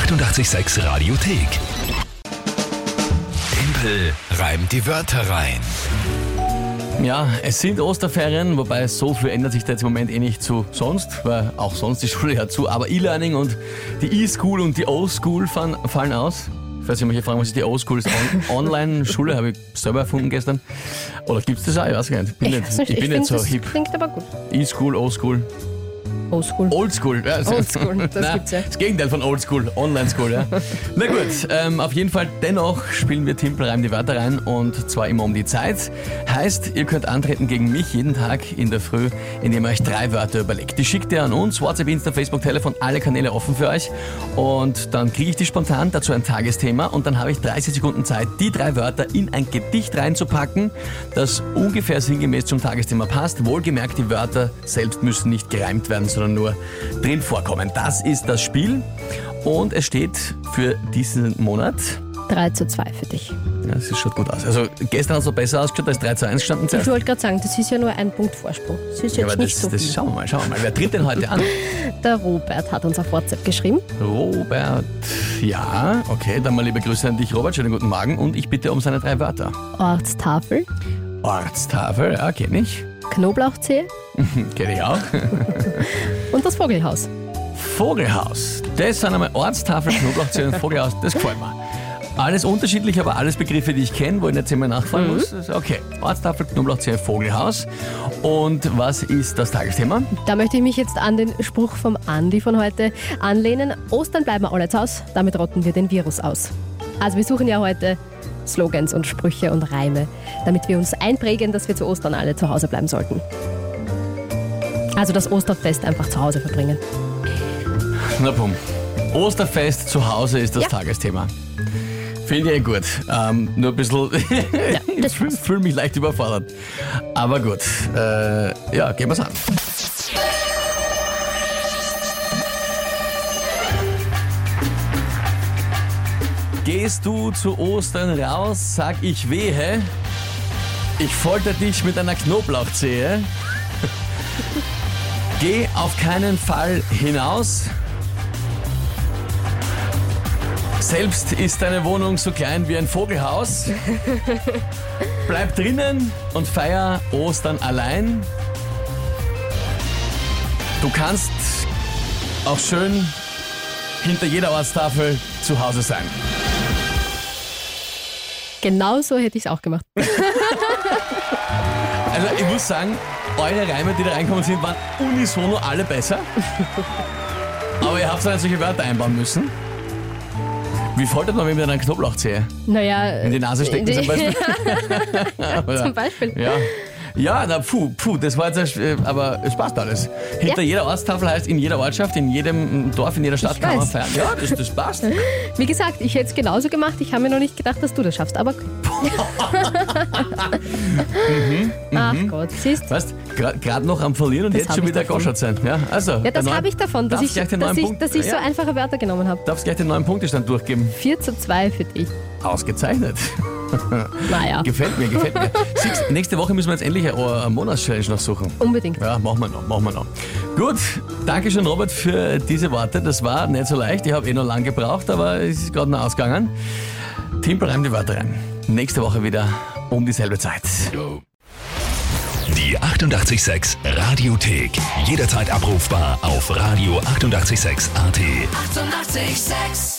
886 Radiothek. Tempel reimt die Wörter rein. Ja, es sind Osterferien, wobei so viel ändert sich da jetzt im Moment eh nicht zu sonst, weil auch sonst die Schule ja zu. Aber E-Learning und die E-School und die O-School fallen, fallen aus. Ich weiß nicht, manche fragen, was ist die O-School? Ist On Online-Schule, habe ich selber erfunden gestern. Oder gibt es das auch? Ich weiß gar nicht. Ich bin Ich nicht, nicht, ich bin ich nicht find, so das hip. klingt aber gut. E-School, O-School. Oldschool. Oldschool. Ja, Oldschool, das Nein, gibt's ja. Das Gegenteil von Oldschool, Online-School, ja. Na gut, ähm, auf jeden Fall dennoch spielen wir Timpelreim die Wörter rein und zwar immer um die Zeit. Heißt, ihr könnt antreten gegen mich jeden Tag in der Früh, indem ihr euch drei Wörter überlegt. Die schickt ihr an uns, WhatsApp, Insta, Facebook, Telefon, alle Kanäle offen für euch und dann kriege ich die spontan, dazu ein Tagesthema und dann habe ich 30 Sekunden Zeit, die drei Wörter in ein Gedicht reinzupacken, das ungefähr sinngemäß zum Tagesthema passt. Wohlgemerkt, die Wörter selbst müssen nicht gereimt werden, sondern nur drin vorkommen. Das ist das Spiel und es steht für diesen Monat. 3 zu 2 für dich. Ja, das schaut gut aus. Also gestern hat es noch besser ausgeschaut, da ist 3 zu 1 gestanden Ich wollte gerade sagen, das ist ja nur ein Punkt Vorsprung. Das ist Ja, jetzt aber nicht das, so das viel. schauen wir mal, schauen wir mal. Wer tritt denn heute an? Der Robert hat uns auf WhatsApp geschrieben. Robert. Ja, okay, dann mal liebe Grüße an dich, Robert. Schönen guten Morgen und ich bitte um seine drei Wörter. Ortstafel, Ortstafel, ja, kenne ich. Knoblauchzehe Kenne ich auch. und das Vogelhaus. Vogelhaus. Das sind einmal Ortstafel, Knoblauchzehe und Vogelhaus. Das gefällt mir. Alles unterschiedlich, aber alles Begriffe, die ich kenne, wo ich nicht zehnmal nachfragen muss. Also, Okay, Ortstafel, Knoblauchzehe, Vogelhaus. Und was ist das Tagesthema? Da möchte ich mich jetzt an den Spruch vom Andi von heute anlehnen. Ostern bleiben wir alle zu Hause, damit rotten wir den Virus aus. Also wir suchen ja heute Slogans und Sprüche und Reime, damit wir uns einprägen, dass wir zu Ostern alle zu Hause bleiben sollten. Also das Osterfest einfach zu Hause verbringen. Na bumm. Osterfest zu Hause ist das Ja. Tagesthema. Finde ich eh gut. Ähm, nur ein bisschen. das ich fühle fühl mich leicht überfordert. Aber gut. Äh, ja, gehen wir's an. Gehst du zu Ostern raus, sag ich wehe. Ich folter dich mit einer Knoblauchzehe. Geh auf keinen Fall hinaus. Selbst ist deine Wohnung so klein wie ein Vogelhaus. Bleib drinnen und feier Ostern allein. Du kannst auch schön hinter jeder Ortstafel zu Hause sein. Genau so hätte ich es auch gemacht. Also ich muss sagen, eure Reime, die da reinkommen sind, waren unisono alle besser. Aber ihr habt dann solche Wörter einbauen müssen. Wie foltert man, wenn man einen Knoblauchzehe? Naja, In die Nase stecken zum Beispiel? Oder- zum Beispiel. Ja. Ja, na, puh, puh, das war jetzt, äh, aber es passt alles. Hinter jeder Ortstafel heißt in jeder Ortschaft, in jedem Dorf, in jeder Stadt Ich kann man weiß. feiern. Ja, das, das passt. Wie gesagt, ich hätte es genauso gemacht. Ich habe mir noch nicht gedacht, dass du das schaffst. Aber Ach Gott, siehst Weißt, gerade noch am Verlieren und Das jetzt hab schon ich wieder davon. goschert sein. Ja, also, Ja, das habe ich davon, dass Darfst ich, gleich den dass neuen ich, Punkt- dass ich so ja. einfache Wörter genommen habe. Darfst gleich den neuen Punktestand durchgeben. 4 zu 2 für dich. Ausgezeichnet. Naja, Gefällt mir, gefällt mir. Siehst, nächste Woche müssen wir jetzt endlich eine Monatschallenge noch suchen. unbedingt. Ja, machen wir noch, machen wir noch. Gut, danke schön Robert für diese Worte. Das war nicht so leicht. Ich habe eh noch lange gebraucht, aber es ist gerade noch ausgegangen. Timpel reimt die Wörter rein. Nächste Woche wieder um dieselbe Zeit. Die 886 Radiothek. Jederzeit abrufbar auf radio886.at. 886! 886